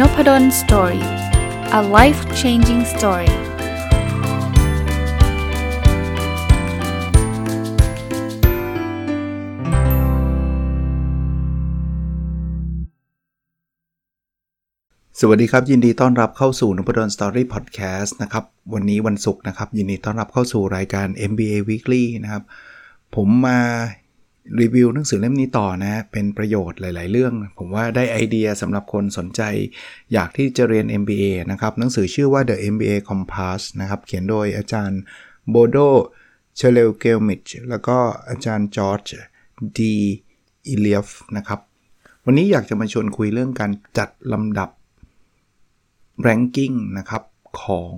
n o p ด d o สตอรี่ a life changing story สวัสดีครับ ยินดีต้อนรับเข้าสู่นพดล Story Podcast นะครับ วันนี้วันศุกร์นะครับ ยินดีต้อนรับเข้าสู่รายการ MBA Weekly นะครับ ผมมา รีวิวหนังสือเล่มนี้ต่อนะ เป็นประโยชน์หลาย ๆ เรื่อง ผมว่าได้ไอเดียสำหรับคนสนใจ อยากที่จะเรียน MBA นะครับ หนังสือชื่อว่า The MBA Compass นะครับ เขียนโดยอาจารย์โบโดเชเลลเกลมิชแล้วก็อาจารย์จอร์จดีอิเลียฟนะครับ วันนี้อยากจะมาชวนคุยเรื่องการจัดลำดับ ranking นะครับ ของ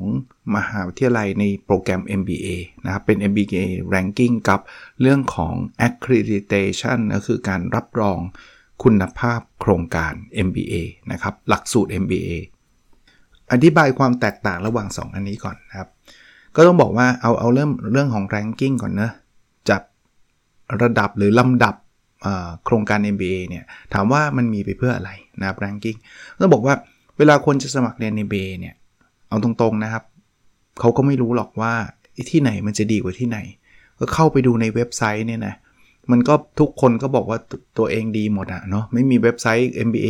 มหาวิทยาลัยในโปรแกรม MBA นะครับ เป็น MBA ranking กับเรื่องของ accreditation ก็คือการรับรองคุณภาพโครงการ MBA นะครับ หลักสูตร MBA อธิบายความแตกต่างระหว่าง 2 อันนี้ก่อนนะครับ ก็ต้องบอกว่าเอาเอาเริ่มเรื่องของ ranking ก่อนนะจัดระดับหรือลำดับโครงการ MBA เนี่ย ถามว่ามันมีไปเพื่ออะไรนะครับ ranking ต้องบอกว่าเวลาคนจะสมัครเรียน MBA เนี่ย เอาตรงๆนะครับ เขาก็ไม่รู้หรอกว่าที่ไหนมันจะดีกว่าที่ไหน ก็เข้าไปดูในเว็บไซต์เนี่ยนะมันก็ทุกคนก็บอกว่าตัวเองดีหมดอะเนาะไม่มีเว็บไซต์ MBA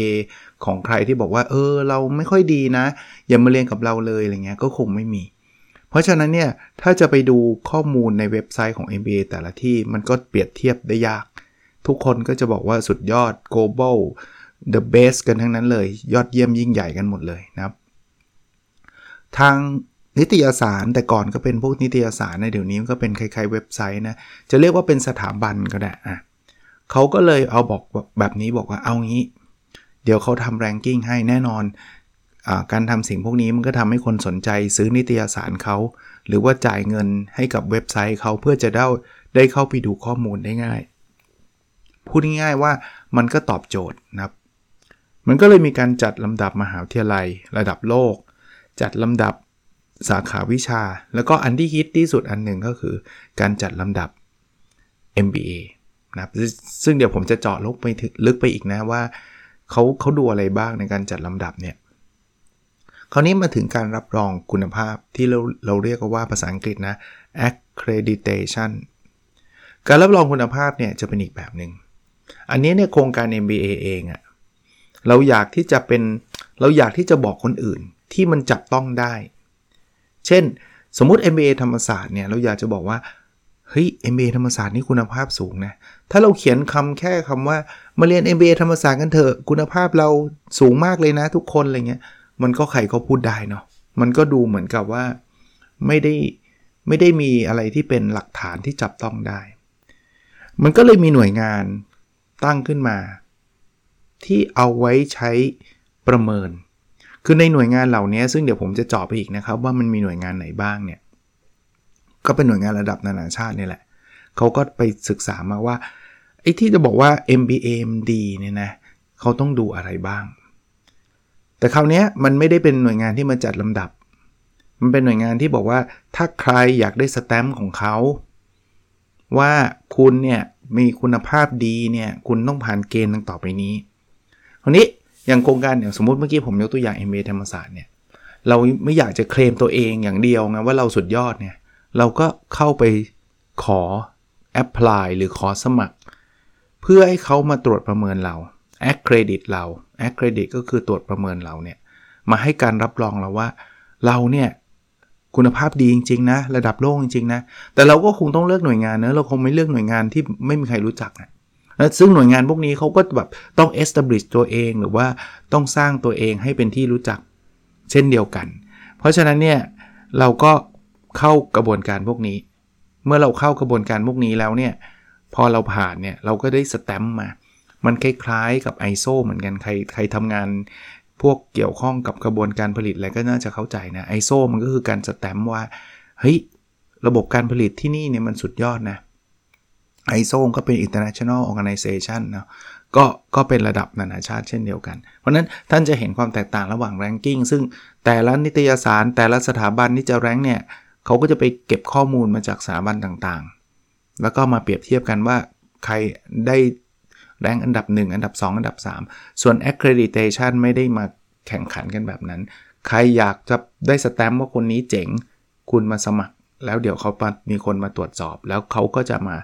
ของใครที่บอกว่า เออ เราไม่ค่อยดีนะ อย่ามาเรียนกับเราเลยอะไรเงี้ยก็คงไม่มี เพราะฉะนั้นเนี่ย ถ้าจะไปดูข้อมูลในเว็บไซต์ของ MBA แต่ละที่มันก็เปรียบเทียบได้ยาก ทุกคนก็จะบอกว่าสุดยอด global the best กันทั้งนั้นเลย ยอดเยี่ยมยิ่งใหญ่กันหมดเลยนะครับ ทางนิตยสารแต่ก่อนก็เป็นพวกนิตยสารในเดี๋ยวนี้ก็เป็นคล้ายๆเว็บไซต์นะ จะเรียกว่าเป็นสถาบันก็ได้อะเขาก็เลยเอาบอกแบบนี้บอกว่าเอางี้ เดี๋ยวเขาทำแรงกิ้งให้แน่นอนอการทำสิ่งพวกนี้มันก็ทำให้คนสนใจซื้อนิตยสารเขาหรือว่าจ่ายเงินให้กับเว็บไซต์เขาเพื่อจะได้ได้เข้าไปดูข้อมูลได้ง่าย พูดง่ายๆว่ามันก็ตอบโจทย์นะครับ มันก็เลยมีการจัดลำดับมหาวิทยาลัยระดับโลก จัดลำดับสาขาวิชา แล้วก็อันที่ฮิตที่สุดอันหนึ่งก็คือ การจัดลำดับ MBA นะซึ่งเดี๋ยวผมจะเจาะลึกไปลึกไปอีกนะว่าเขาเขาดูอะไรบ้างในการจัดลำดับเนี่ยคราวนี้มาถึงการรับรองคุณภาพที่เราเราเรียกว่าภาษาอังกฤษนะ accreditation การรับรองคุณภาพเนี่ยจะเป็นอีกแบบหนึ่ง อันนี้เนี่ยโครงการ MBA เองอะเราอยากที่จะเป็นเราอยากที่จะบอกคนอื่น ที่มันจับต้องได้ เช่น สมมติ MBA ธรรมศาสตร์เนี่ยเราอยากจะบอกว่าเฮ้ย MBA ธรรมศาสตร์นี่คุณภาพสูงนะ ถ้าเราเขียนคำแค่คำว่ามาเรียน MBA ธรรมศาสตร์กันเถอะ คุณภาพเราสูงมากเลยนะทุกคนอะไรเงี้ย มันก็ใครก็พูดได้เนาะ มันก็ดูเหมือนกับว่าไม่ได้ไม่ได้มีอะไรที่เป็นหลักฐานที่จับต้องได้ มันก็เลยมีหน่วยงานตั้งขึ้นมา ที่เอาไว้ใช้ประเมิน คือในหน่วยงานเหล่านี้ซึ่งเดี๋ยวผมจะเจาะไปอีกนะครับ ว่ามันมีหน่วยงานไหนบ้างเนี่ยก็เป็นหน่วยงานระดับนานาชาตินี่แหละเขาก็ไปศึกษามาว่าไอ้ที่จะบอกว่า MBA MD เนี่ยนะเขาต้องดูอะไรบ้าง แต่คราวนี้มันไม่ได้เป็นหน่วยงานที่มาจัดลำดับ มันเป็นหน่วยงานที่บอกว่าถ้าใครอยากได้สแตมป์ของเขาว่าคุณเนี่ยมีคุณภาพดีเนี่ยคุณต้องผ่านเกณฑ์ต่างต่อไปนี้คราวนี้ อย่างโครงการอย่างสมมติเมื่อกี้ผมยกตัวอย่าง MBA ธรรมศาสตร์เนี่ยเราไม่อยากจะเคลมตัวเองอย่างเดียวไงว่าเราสุดยอดเนี่ยเราก็เข้าไปขอแอพพลายหรือขอสมัคร เพื่อให้เขามาตรวจประเมินเราแอคเครดิตเราแอคเครดิตก็คือตรวจประเมินเราเนี่ยมาให้การรับรองเราว่า เราเนี่ยคุณภาพดีจริง ๆ นะ ระดับโลกจริง ๆ นะ แต่เราก็คงต้องเลือกหน่วยงานเนะเราคงไม่เลือกหน่วยงานที่ไม่มีใครรู้จักนะ ซึ่งหน่วยงานพวกนี้เขาก็แบบต้อง establish ตัวเองหรือว่าต้องสร้างตัวเองให้เป็นที่รู้จักเช่นเดียวกัน เพราะฉะนั้นเนี่ยเราก็เข้ากระบวนการพวกนี้ เมื่อเราเข้ากระบวนการพวกนี้แล้วเนี่ยพอเราผ่านเนี่ยเราก็ได้สแตมป์มา มันคล้ายๆกับ ISO เหมือนกันใครใครทำงานพวกเกี่ยวข้องกับกระบวนการผลิตอะไรก็น่าจะเข้าใจนะ ISO มันก็คือการสแตมป์ว่าเฮ้ยระบบการผลิตที่นี่เนี่ยมันสุดยอดนะ ไอโซก็เป็น international organization เนาะก็ก็เป็นระดับนานาชาติเช่นเดียวกัน เพราะนั้นท่านจะเห็นความแตกต่างระหว่าง ranking ซึ่งแต่ละนิตยสารแต่ละสถาบันที่จะ rank เนี่ยเขาก็จะไปเก็บข้อมูลมาจากสถาบันต่างๆ แล้วก็มาเปรียบเทียบกันว่าใครได้ rank อันดับ 1 อันดับ 2 อันดับ 3 ส่วน accreditation ไม่ได้มาแข่งขันกันแบบนั้น ใครอยากจะได้สแตมป์ว่าคนนี้เจ๋ง คุณมาสมัคร แล้วเดี๋ยวเขามีคนมาตรวจสอบ แล้วเขาก็จะมา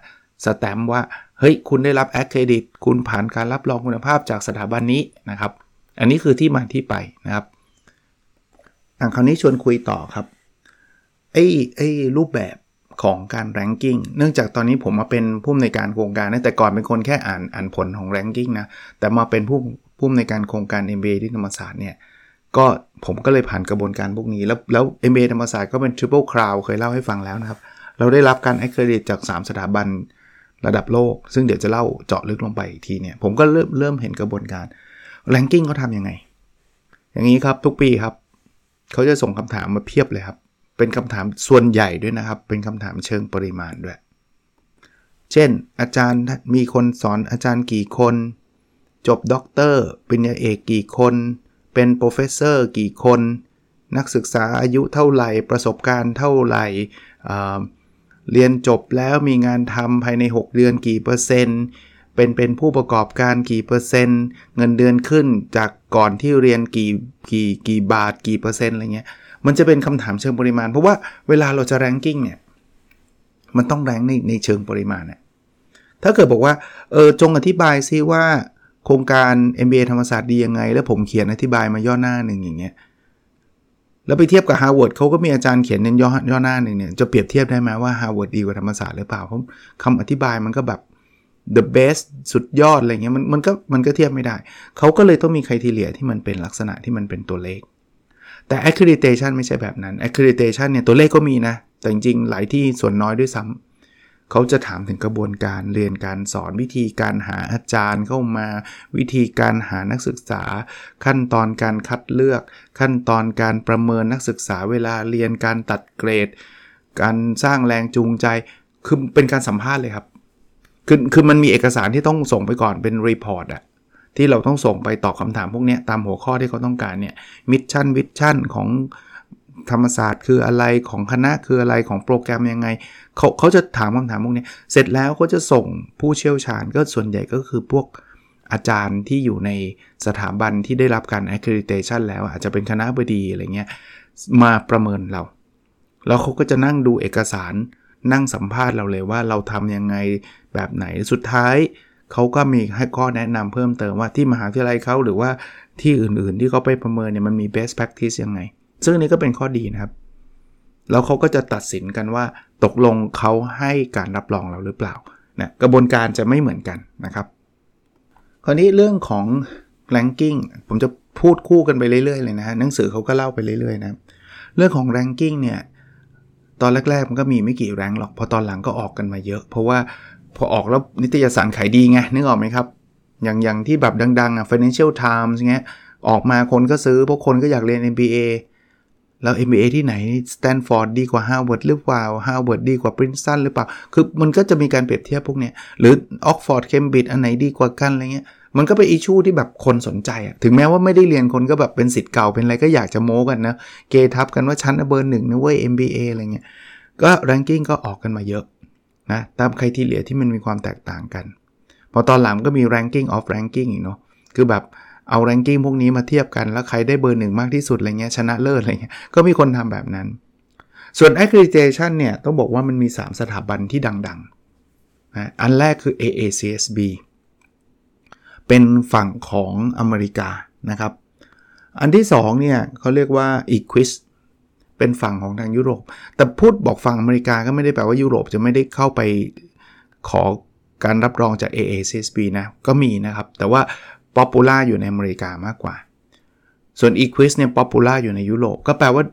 สแตมป์ว่า เฮ้ย คุณได้รับ accredit คุณผ่านการรับรองคุณภาพจากสถาบันนี้นะครับ อันนี้คือที่มาที่ไปนะครับอะคราวนี้ชวนคุยต่อครับ ไอ้ไอ้รูปแบบของการแรงกิ้ง เนื่องจากตอนนี้ผมมาเป็นผู้อำนวยการโครงการนะแต่ก่อนเป็นคนแค่อ่านอ่านผลของแรงกิ้งนะ แต่มาเป็นผู้ผู้อำนวยการโครงการ MBA ที่ธรรมศาสตร์เนี่ย ก็ผมก็เลยผ่านกระบวนการพวกนี้ แล้วแล้ว MBA ธรรมศาสตร์ก็เป็น Triple Crown เคยเล่าให้ฟังแล้วนะครับ เราได้รับการ accredit จาก 3 สถาบัน ระดับโลก ซึ่งเดี๋ยวจะเล่าเจาะลึกลงไปอีกทีเนี่ย ผมก็เริ่มเริ่มเห็นกระบวนการ ranking เขาทำยังไง อย่างนี้ครับทุกปีครับเขาจะส่งคำถามมาเพียบเลยครับ เป็นคำถามส่วนใหญ่ด้วยนะครับ เป็นคำถามเชิงปริมาณด้วย เช่น อาจารย์มีคนสอนอาจารย์กี่คน จบด็อกเตอร์ปริญญาเอกกี่คน เป็น professor กี่คน นักศึกษาอายุเท่าไหร่ ประสบการณ์เท่าไหร่ เรียนจบแล้วมีงานทำภายใน 6 เดือนกี่เปอร์เซ็นต์ เป็นเป็นผู้ประกอบการกี่เปอร์เซ็นต์ เงินเดือนขึ้นจากก่อนที่เรียนกี่กี่กี่บาทกี่เปอร์เซ็นต์อะไรเงี้ย มันจะเป็นคำถามเชิงปริมาณ เพราะว่าเวลาเราจะ ranking เนี่ย มันต้อง rank ในในเชิงปริมาณเนี่ยถ้าเกิดบอกว่าเออจงอธิบายซิว่าโครงการ MBA ธรรมศาสตร์ดียังไง แล้วผมเขียนอธิบายมาย่อหน้าหนึ่งอย่างเงี้ย แล้วไปเทียบกับ Harvard เขาก็มีอาจารย์เขียนในย่อย่อหน้าหนึ่งเนี่ยจะเปรียบเทียบได้ไหมว่า Harvard ดีกว่าธรรมศาสตร์หรือเปล่าเพราะคำอธิบายมันก็แบบ the best สุดยอดอะไรเงี้ยมันมันก็มันก็เทียบไม่ได้ เขาก็เลยต้องมีคุณทีเลียที่มันเป็นลักษณะที่มันเป็นตัวเลข แต่ accreditation ไม่ใช่แบบนั้น accreditation เนี่ยตัวเลขก็มีนะ แต่จริงๆหลายที่ส่วนน้อยด้วยซ้ำ เขาจะถามถึงกระบวนการเรียนการสอนวิธีการหาอาจารย์เข้ามา วิธีการหานักศึกษา ขั้นตอนการคัดเลือก ขั้นตอนการประเมินนักศึกษาเวลาเรียนการตัดเกรด การสร้างแรงจูงใจคือเป็นการสัมภาษณ์เลยครับคือคือมันมีเอกสารที่ต้องส่งไปก่อนเป็น report อะที่เราต้องส่งไปตอบคำถามพวกนี้ตามหัวข้อที่เขาต้องการเนี่ย mission vision ของ ธรรมศาสตร์คืออะไรของคณะคืออะไรของโปรแกรมยังไงเขาเขาจะถามคำถามพวกนี้เสร็จแล้วเขาจะส่งผู้เชี่ยวชาญก็ส่วนใหญ่ก็คือพวกอาจารย์ที่อยู่ในสถาบันที่ได้รับการ accreditation แล้วอาจจะเป็นคณะบดีอะไรเงี้ยมาประเมินเรา แล้วเขาก็จะนั่งดูเอกสารนั่งสัมภาษณ์เราเลยว่าเราทำยังไงแบบไหนสุดท้ายเขาก็มีให้ข้อแนะนำเพิ่มเติมว่าที่มหาวิทยาลัยเขาหรือว่าที่อื่นๆ ที่เขาไปประเมินเนี่ยมันมี best practice ยังไง ซึ่งนี้ก็เป็นข้อดีนะครับ แล้วเขาก็จะตัดสินกันว่า ตกลงเขาให้การรับรองเราหรือเปล่านะกระบวนการจะไม่เหมือนกันนะครับ คราวนี้เรื่องของ ranking ผมจะพูดคู่กันไปเรื่อยๆเลยนะฮะหนังสือเขาก็เล่าไปเรื่อยๆนะเรื่องของ ranking เนี่ยตอนแรกๆมันก็มีไม่กี่แรงหรอกพอตอนหลังก็ออกกันมาเยอะ เพราะว่าพอออกแล้วนิตยสารขายดีไงนึกออกไหมครับ อย่างอย่างที่แบบดังๆอะ Financial Times เงี้ยออกมาคนก็ซื้อเพราะคนก็อยากเรียน MBA แล้ว MBA ที่ไหนสแตนฟอร์ดดีกว่า Harvard หรือเปล่า Harvard ดีกว่า Princeton หรือเปล่า คือมันก็จะมีการเปรียบเทียบพวกเนี้ยหรือ Oxford Cambridge อันไหนดีกว่ากันอะไรเงี้ยมันก็เป็น issue ที่แบบคนสนใจอะถึงแม้ว่าไม่ได้เรียนคนก็แบบเป็นศิษย์เก่าเป็นอะไรก็อยากจะโม้กันนะ เกทับกันว่าชั้นเบอร์หนึ่งนะเว้ย MBA อะไรเงี้ย ก็ ranking ก็ออกกันมาเยอะนะตาม criteria ที่มันมีความแตกต่างกัน พอตอนหลังก็มี ranking of ranking อีกเนาะ คือแบบ เอาแรงกิ้งพวกนี้มาเทียบกันแล้วใครได้เบอร์หนึ่งมากที่สุดอะไรเงี้ยชนะเลิศอะไรเงี้ยก็มีคนทำแบบนั้น ส่วน accreditation เนี่ยต้องบอกว่ามันมี 3 สถาบันที่ดังๆนะอันแรกคือ AACSB เป็นฝั่งของอเมริกานะครับ อันที่2เนี่ยเขาเรียกว่า Equis เป็นฝั่งของทางยุโรป แต่พูดบอกฝั่งอเมริกาก็ไม่ได้แปลว่ายุโรปจะไม่ได้เข้าไปขอการรับรองจาก AACSB นะ ก็มีนะครับ แต่ว่า popular อยู่ในอเมริกามากกว่า ส่วน EQUIS เนี่ย popular อยู่ในยุโรปก็แปลว่า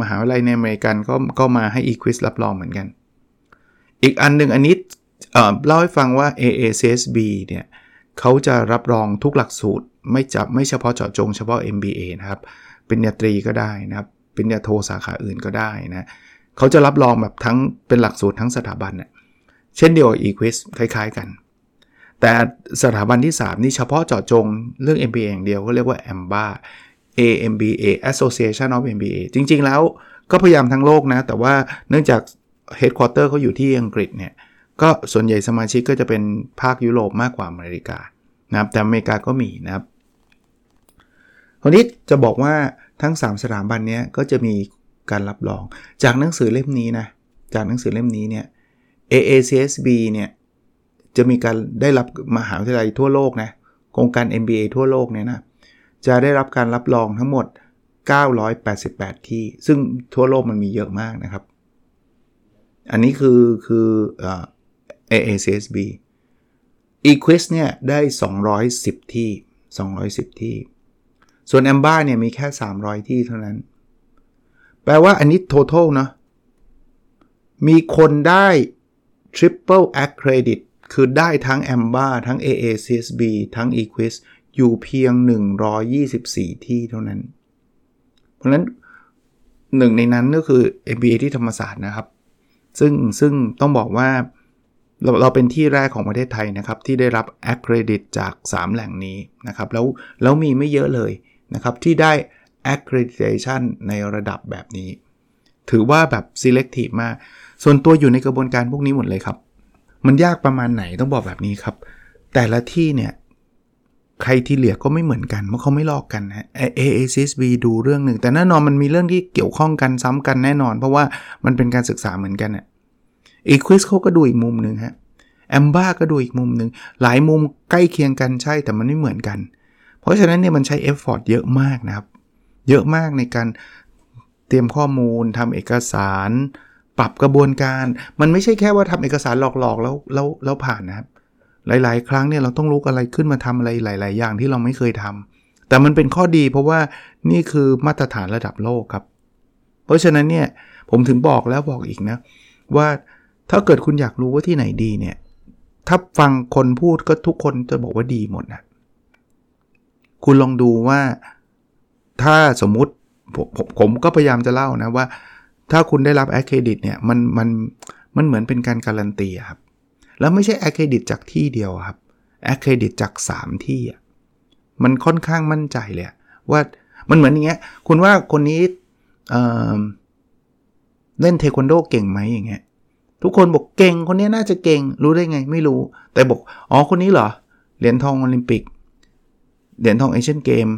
มหาวิทยาลัยในอเมริกันก็ก็มาให้ EQUIS รับรองเหมือนกัน อีกอันหนึ่งอันนี้เล่าให้ฟังว่า AACSB เนี่ยเขาจะรับรองทุกหลักสูตรไม่จับไม่เฉพาะเจาะจงเฉพาะ MBA นะครับปริญญาตรีก็ได้นะครับปริญญาโทสาขาอื่นก็ได้นะเขาจะรับรองแบบทั้งเป็นหลักสูตรทั้งสถาบันเน่ยเช่นเดียวกับ Equis คล้าย ๆ กัน แต่สถาบันที่ 3 นี่เฉพาะเจาะจงเรื่อง MBA อย่างเดียวก็เรียกว่า AMBA AMBA Association of MBA จริง ๆ แล้วก็พยายามทั้งโลกนะ แต่ว่าเนื่องจาก Headquarter เขาอยู่ที่อังกฤษเนี่ย ก็ส่วนใหญ่สมาชิกก็จะเป็นภาคยุโรปมากกว่าอเมริกานะครับ แต่อเมริกาก็มีนะครับคราววันนี้จะบอกว่าทั้ง 3 สถาบันนี้ก็จะมีการรับรอง จากหนังสือเล่มนี้นะ จากหนังสือเล่มนี้เนี่ย AACSB เนี่ย จะมีการได้รับมหาวิทยาลัยทั่วโลกนะโครงการ MBA ทั่วโลกเนี่ยนะจะได้รับการรับรองทั้งหมด 988 ที่ ซึ่งทั่วโลกมันมีเยอะมากนะครับ อันนี้คือคือ AACSB Equis เนี่ยได้ 210 ที่ 210 ที่ ส่วน a m b a เนี่ยมีแค่ 300 ที่เท่านั้น แปลว่าอันนี้ total เนาะมีคนได้ triple accredit คือได้ทั้ง a m b a ทั้ง AACSB ทั้ง Equis อยู่เพียง 124 ที่เท่านั้น เพราะฉะนั้นหนึ่งในนั้นก็คือ MBA ที่ธรรมศาสตร์นะครับ ซึ่งซึ่งต้องบอกว่าเราเราเป็นที่แรกของประเทศไทยนะครับ ที่ได้รับ accredit จาก 3 แหล่งนี้นะครับ แล้วแล้วมีไม่เยอะเลยนะครับ ที่ได้ accreditation ในระดับแบบนี้ ถือว่าแบบ selective มาก ส่วนตัวอยู่ในกระบวนการพวกนี้หมดเลยครับ มันยากประมาณไหนต้องบอกแบบนี้ครับ แต่ละที่เนี่ยใครที่เหลือก็ไม่เหมือนกันเพราะเขาไม่ลอกกันนะ AACSB ดูเรื่องหนึ่ง แต่แน่นอนมันมีเรื่องที่เกี่ยวข้องกันซ้ำกันแน่นอน เพราะว่ามันเป็นการศึกษาเหมือนกันอะ EQUIS เขาก็ดูอีกมุมหนึ่งฮะ AMBA ก็ดูอีกมุมหนึ่งหลายมุมใกล้เคียงกันใช่แต่มันไม่เหมือนกัน เพราะฉะนั้นเนี่ยมันใช้ effort เยอะมากนะครับ เยอะมากในการเตรียมข้อมูลทำเอกสาร ปรับกระบวนการ มันไม่ใช่แค่ว่าทำเอกสารหลอกๆแล้วแล้วแล้วผ่านนะครับ หลาย ๆ ครั้งเนี่ยเราต้องลุกอะไรขึ้นมาทำอะไรหลาย ๆ อย่างที่เราไม่เคยทำแต่มันเป็นข้อดีเพราะว่านี่คือมาตรฐานระดับโลกครับ เพราะฉะนั้นเนี่ยผมถึงบอกแล้วบอกอีกนะ ว่าถ้าเกิดคุณอยากรู้ว่าที่ไหนดีเนี่ยถ้าฟังคนพูดก็ทุกคนจะบอกว่าดีหมดนะคุณลองดูว่าถ้าสมมุติผมผมก็พยายามจะเล่านะว่า ถ้าคุณได้รับ accredit เนี่ยมันมันมันเหมือนเป็นการการันตีครับ แล้วไม่ใช่ accredit จากที่เดียวครับaccredit จาก 3 ที่อะมันค่อนข้างมั่นใจเลยว่ามันเหมือนอย่างเงี้ยคุณว่าคนนี้เล่นเทควันโดเก่งไหมอย่างเงี้ยทุกคนบอกเก่งคนนี้น่าจะเก่งรู้ได้ไงไม่รู้ แต่บอกอ๋อคนนี้เหรอเหรียญทองโอลิมปิกเหรียญทองเอเชียนเกมส์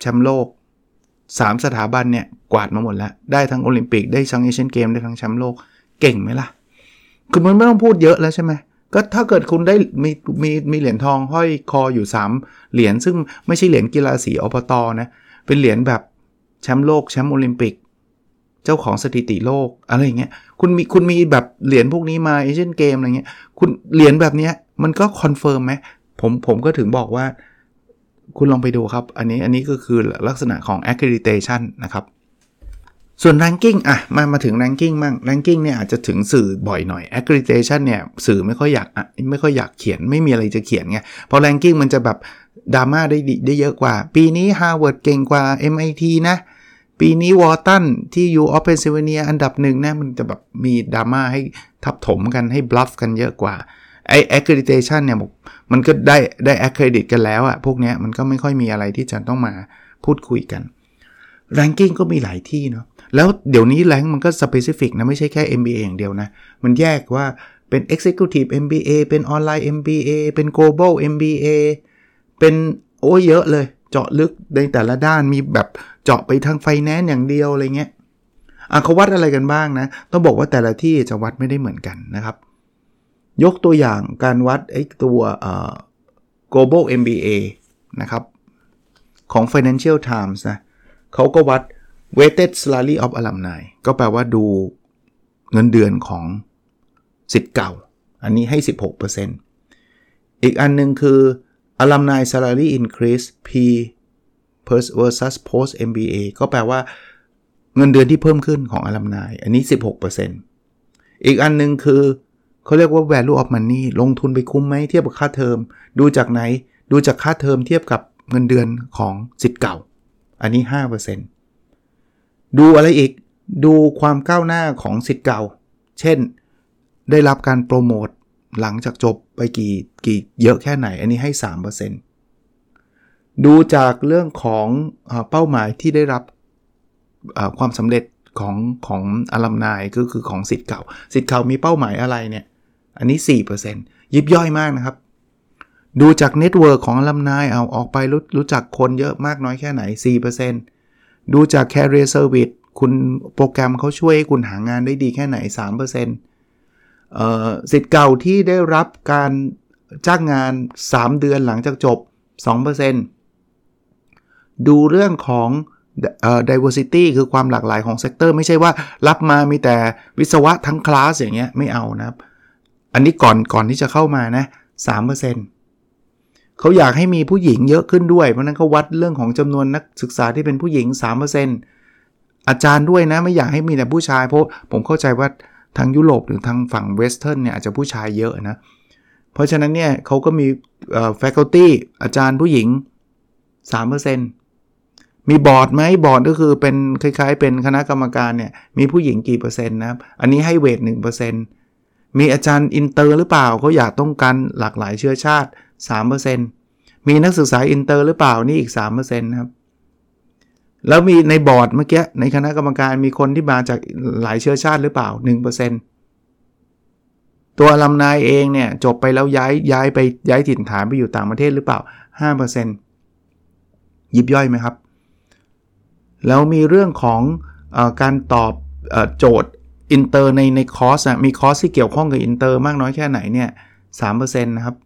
แชมป์โลก 3 สถาบันเนี่ย กวาดมาหมดแล้ว ได้ทั้งโอลิมปิกได้ทั้งเอเชียนเกมส์ได้ทั้งแชมป์โลกเก่งไหมล่ะ คือมันไม่ต้องพูดเยอะแล้วใช่ไหมก็ถ้าเกิดคุณได้มีมีมีเหรียญทองห้อยคออยู่ 3 เหรียญซึ่งไม่ใช่เหรียญกีฬาสีอบตนะเป็นเหรียญแบบแชมป์โลกแชมป์โอลิมปิก เจ้าของสถิติโลกอะไรอย่างเงี้ยคุณมีคุณมีแบบเหรียญพวกนี้มาเอเชียนเกมส์อะไรเงี้ยคุณเหรียญแบบเนี้ยมันก็ confirm ไหมผมผมก็ถึงบอกว่า คุณลองไปดูครับ อันนี้อันนี้ก็คือลักษณะของ accreditation นะครับ ส่วน ranking อะมามาถึง ranking มั่ง ranking เนี่ยอาจจะถึงสื่อบ่อยหน่อย accreditation เนี่ยสื่อไม่ค่อยอยากไม่ค่อยอยากเขียนไม่มีอะไรจะเขียนไงเพราะ ranking มันจะแบบดราม่าได้ได้เยอะกว่า ปีนี้ Harvard เก่งกว่า MIT นะ ปีนี้ Wharton ที่ U of Pennsylvania อันดับหนึ่งนะมันจะแบบมีดราม่าให้ทับถมกันให้ bluff กันเยอะกว่าไอ้ accreditation เนี่ยมันก็ได้ได้ accredit กันแล้วอะพวกเนี้ยมันก็ไม่ค่อยมีอะไรที่จะต้องมาพูดคุยกัน ranking ก็มีหลายที่เนาะ แล้วเดี๋ยวนี้แรงมันก็ specific นะไม่ใช่แค่ MBA อย่างเดียวนะ มันแยกว่าเป็น executive MBA เป็น online MBA เป็น global MBA เป็นโอ้เยอะเลย เจาะลึกในแต่ละด้านมีแบบเจาะไปทางไฟแนนซ์อย่างเดียวอะไรเงี้ยอะเขาวัดอะไรกันบ้างนะ ต้องบอกว่าแต่ละที่จะวัดไม่ได้เหมือนกันนะครับ ยกตัวอย่างการวัดไอ้ตัวเอ่อ global MBA นะครับ ของ Financial Times นะเขาก็วัด weighted salary of alumni ก็แปลว่าดูเงินเดือนของสิทธิ์เก่า อันนี้ให้ 16%อีกอันนึงคือ alumni salary increase P versus post MBA ก็แปลว่าเงินเดือนที่เพิ่มขึ้นของ alumni อันนี้ 16%อีกอันนึงคือเขาเรียกว่า value of money ลงทุนไปคุ้มไหมเทียบกับค่าเทอม ดูจากไหน ดูจากค่าเทอมเทียบกับเงินเดือนของสิทธิ์เก่า อันนี้ 5% ดูอะไรอีก ดูความก้าวหน้าของสิทธิ์เก่า เช่น ได้รับการโปรโมทหลังจากจบไปกี่กี่เยอะแค่ไหน อันนี้ให้ 3%ดูจากเรื่องของเป้าหมายที่ได้รับความสำเร็จของของ alumni ก็คือของสิทธิ์เก่าสิทธิ์เก่ามีเป้าหมายอะไรเนี่ย อันนี้ 4%ยิบย่อยมากนะครับ ดูจาก network ของ alumni เอาออกไปรู้รู้จักคนเยอะมากน้อยแค่ไหน 4% ดูจาก Career Service คุณโปรแกรมเขาช่วยให้คุณหางานได้ดีแค่ไหน 3%เอ่อศิษย์เก่าที่ได้รับการจ้างงาน 3 เดือนหลังจากจบ 2%ดูเรื่องของเอ่อ diversity คือความหลากหลายของ sector ไม่ใช่ว่ารับมามีแต่วิศวะทั้งคลาสอย่างเงี้ยไม่เอานะครับ อันนี้ก่อนก่อนที่จะเข้ามานะ 3% เขาอยากให้มีผู้หญิงเยอะขึ้นด้วย เพราะนั้นเขาวัดเรื่องของจำนวนนักศึกษาที่เป็นผู้หญิง 3%อาจารย์ด้วยนะไม่อยากให้มีแต่ผู้ชาย เพราะผมเข้าใจว่าทางยุโรปหรือทางฝั่ง Western เนี่ยอาจจะผู้ชายเยอะนะ เพราะฉะนั้นเนี่ยเขาก็มีเอ่อ faculty อาจารย์ผู้หญิง 3%มีบอร์ดไหมบอร์ดก็คือเป็นคล้ายๆ เป็นคณะกรรมการเนี่ยมีผู้หญิงกี่เปอร์เซ็นต์นะครับอันนี้ให้ weight 1%มีอาจารย์อินเตอร์หรือเปล่าเขาอยากต้องการหลากหลายเชื้อชาติ 3%มีนักศึกษาอินเตอร์หรือเปล่านี่อีก3%นะครับ แล้วมีในบอร์ดเมื่อกี้ในคณะกรรมการมีคนที่มาจากหลายเชื้อชาติหรือเปล่า 1%ตัว alumni เองเนี่ยจบไปแล้วย้ายย้ายไปย้ายถิ่นฐานไปอยู่ต่างประเทศหรือเปล่า 5%ยิบย่อยไหมครับ แล้วมีเรื่องของอการตอบอโจทย์อินเตอร์ในในคอร์สอะมีคอร์สที่เกี่ยวข้องกับอินเตอร์มากน้อยแค่ไหนเนี่ย3%นะครับ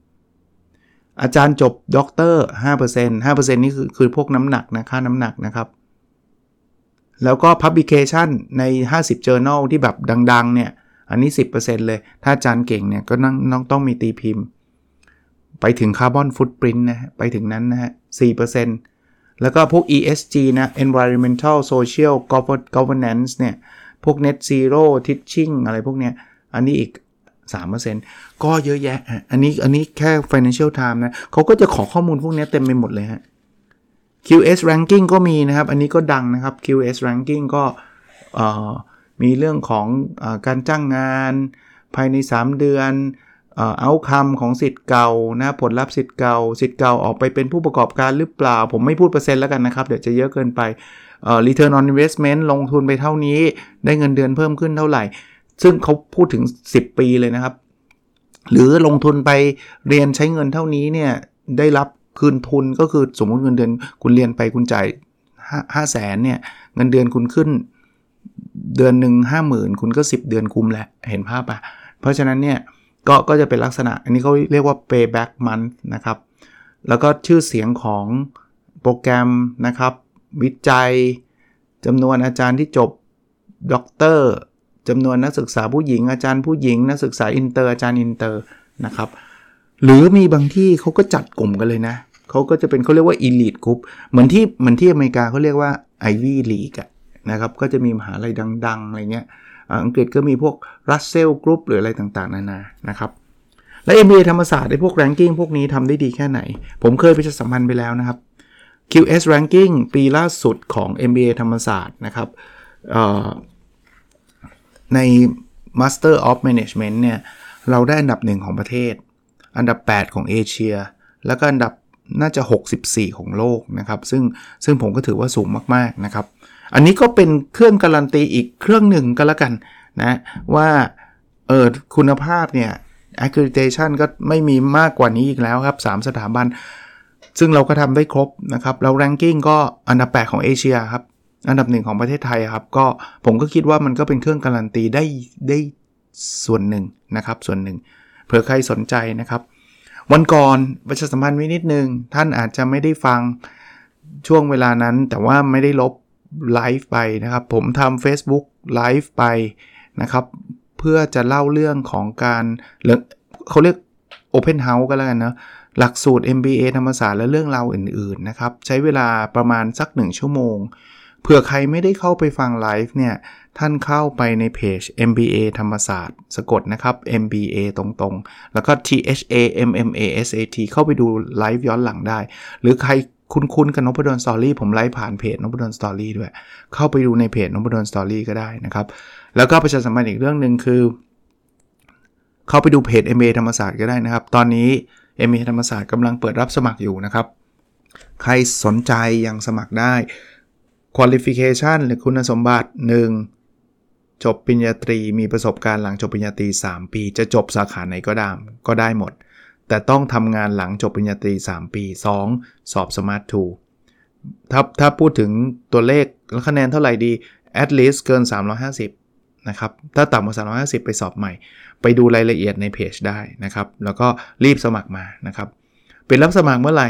อาจารย์จบด็อกเตอร์5% 5%นี่คือคือพวกน้ำหนักนะค่าน้ำหนักนะครับ แล้วก็ Publication ใน 50 Journal ที่แบบดังๆ เนี่ย อันนี้ 10%เลย ถ้าอาจารย์เก่งเนี่ยก็ต้องต้องมีตีพิมพ์ ไปถึงคาร์บอนฟุตปรินต์นะไปถึงนั้นนะฮะ4%แล้วก็พวก ESG นะ Environmental Social Governance เนี่ย พวก Net Zero Teaching อะไรพวกเนี้ย อันนี้อีก 3%ก็เยอะแยะ อันนี้อันนี้แค่ Financial Time นะเขาก็จะขอข้อมูลพวกนี้เต็มไปหมดเลยฮะ QS ranking ก็มีนะครับ อันนี้ก็ดังนะครับ QS ranking ก็มีเรื่องของอการจ้างงาน ภายใน 3 เดือนเอาคำของสิทธิ์เก่านะผลลัพธ์สิทธิ์เก่าสิทธิ์เก่าออกไปเป็นผู้ประกอบการหรือเปล่า ผมไม่พูดเปอร์เซ็นต์แล้วกันนะครับ เดี๋ยวจะเยอะเกินไป return on investment ลงทุนไปเท่านี้ ได้เงินเดือนเพิ่มขึ้นเท่าไหร่ ซึ่งเขาพูดถึง 10 ปีเลยนะครับ หรือลงทุนไปเรียนใช้เงินเท่านี้เนี่ยได้รับคืนทุนก็คือสมมติเงินเดือนคุณเรียนไปคุณจ่ายห้าแสนเนี่ยเงินเดือนคุณขึ้นเดือนหนึ่งห้าหมื่นคุณก็ 10 เดือนคุ้มแหละเห็นภาพปะเพราะฉะนั้นเนี่ยก็ก็จะเป็นลักษณะ อันนี้เขาเรียกว่า payback month นะครับ แล้วก็ชื่อเสียงของโปรแกรมนะครับ วิจัยจำนวนอาจารย์ที่จบด็อกเตอร์ จำนวนนักศึกษาผู้หญิงอาจารย์ผู้หญิง นักศึกษาอินเตอร์อาจารย์อินเตอร์นะครับหรือมีบางที่เขาก็จัดกลุ่มกันเลยนะเขาก็จะเป็นเขาเรียกว่า elite group เหมือนที่เหมือนที่อเมริกาเขาเรียกว่า Ivy League อะนะครับก็จะมีมหาลัยดัง ๆ อะไรเงี้ยอังกฤษก็มีพวก Russell Group หรืออะไรต่างๆ นานานะครับและ MBA ธรรมศาสตร์ไอ้พวก ranking พวกนี้ทำได้ดีแค่ไหน ผมเคยไปสัมพันธ์ไปแล้วนะครับ QS ranking ปีล่าสุดของ MBA ธรรมศาสตร์นะครับ ใน Master of Management เนี่ยเราได้อันดับหนึ่งของประเทศ อันดับ 8 ของเอเชีย แล้วก็อันดับน่าจะ 64 ของโลกนะครับ ซึ่งซึ่งผมก็ถือว่าสูงมากๆนะครับ อันนี้ก็เป็นเครื่องการันตีอีกเครื่องหนึ่งก็แล้วกันนะว่าเออคุณภาพเนี่ย accreditation ก็ไม่มีมากกว่านี้อีกแล้วครับ 3 สถาบัน ซึ่งเราก็ทำได้ครบนะครับแล้ว ranking ก็อันดับ 8 ของเอเชียครับ อันดับหนึ่งของประเทศไทยครับ ก็ผมก็คิดว่ามันก็เป็นเครื่องการันตีได้ได้ส่วนหนึ่งนะครับส่วนหนึ่งเผื่อใครสนใจนะครับ วันก่อนประชาสัมพันธ์ไว้นิดนึง ท่านอาจจะไม่ได้ฟังช่วงเวลานั้น แต่ว่าไม่ได้ลบไลฟ์ไปนะครับ ผมทำ Facebook ไลฟ์ไปนะครับ เพื่อจะเล่าเรื่องของการเขาเรียก Open House ก็แล้วกันนะหลักสูตร MBA ธรรมศาสตร์และเรื่องราวอื่น ๆ นะครับ ใช้เวลาประมาณสัก 1 ชั่วโมง เผื่อใครไม่ได้เข้าไปฟังไลฟ์เนี่ย ท่านเข้าไปในเพจ MBA ธรรมศาสตร์ สะกดนะครับ MBA ตรงๆ แล้วก็ T H A M M A S A T เข้าไปดูไลฟ์ย้อนหลังได้ หรือใครคุ้นๆกับนพดล Story ผมไลฟ์ผ่านเพจนพดล Story ด้วย เข้าไปดูในเพจนพดล Story ก็ได้นะครับ แล้วก็ประชาสัมพันธ์อีกเรื่องหนึ่งคือ เข้าไปดูเพจ MBA ธรรมศาสตร์ก็ได้นะครับ ตอนนี้ MBA ธรรมศาสตร์กำลังเปิดรับสมัครอยู่นะครับ ใครสนใจยังสมัครได้ qualification หรือคุณสมบัติ 1. จบปริญญาตรีมีประสบการณ์หลังจบปริญญาตรี 3 ปี จะจบสาขาไหนก็ได้ก็ได้หมด แต่ต้องทำงานหลังจบปริญญาตรี 3 ปี 2. สอบ Smart 2ถ้าถ้าพูดถึงตัวเลขแล้วคะแนนเท่าไหร่ดี at least เกิน 350 นะครับ ถ้าต่ำกว่า 350 ไปสอบใหม่ ไปดูรายละเอียดในเพจได้นะครับ แล้วก็รีบสมัครมานะครับ เป็นรับสมัครเมื่อไหร่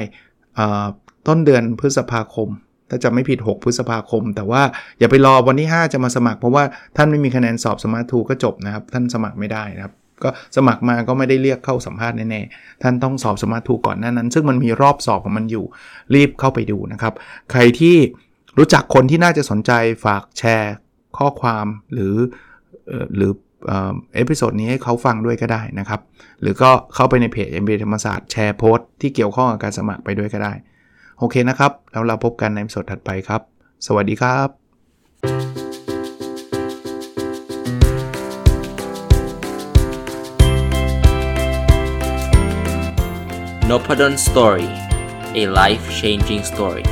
ต้นเดือนพฤษภาคม ถ้าจะไม่ผิด 6 พฤษภาคม แต่ว่าอย่าไปรอวันที่ 5 จะมาสมัคร เพราะว่าท่านไม่มีคะแนนสอบ SMART II ก็จบนะครับ ท่านสมัครไม่ได้นะครับ ก็สมัครมาก็ไม่ได้เรียกเข้าสัมภาษณ์แน่ๆ ท่านต้องสอบ SMART II ก่อนหน้านั้น ซึ่งมันมีรอบสอบของมันอยู่ รีบเข้าไปดูนะครับ ใครที่รู้จักคนที่น่าจะสนใจฝากแชร์ข้อความหรือหรือ episode นี้ให้เขาฟังด้วยก็ได้นะครับ หรือก็เข้าไปในเพจ MBA ธรรมศาสตร์แชร์โพสต์ที่เกี่ยวข้องกับการสมัครไปด้วยก็ได้ โอเคนะครับ แล้วเราพบกันใน episode ถัดไปครับ สวัสดีครับ n o p a d o n Story a life changing story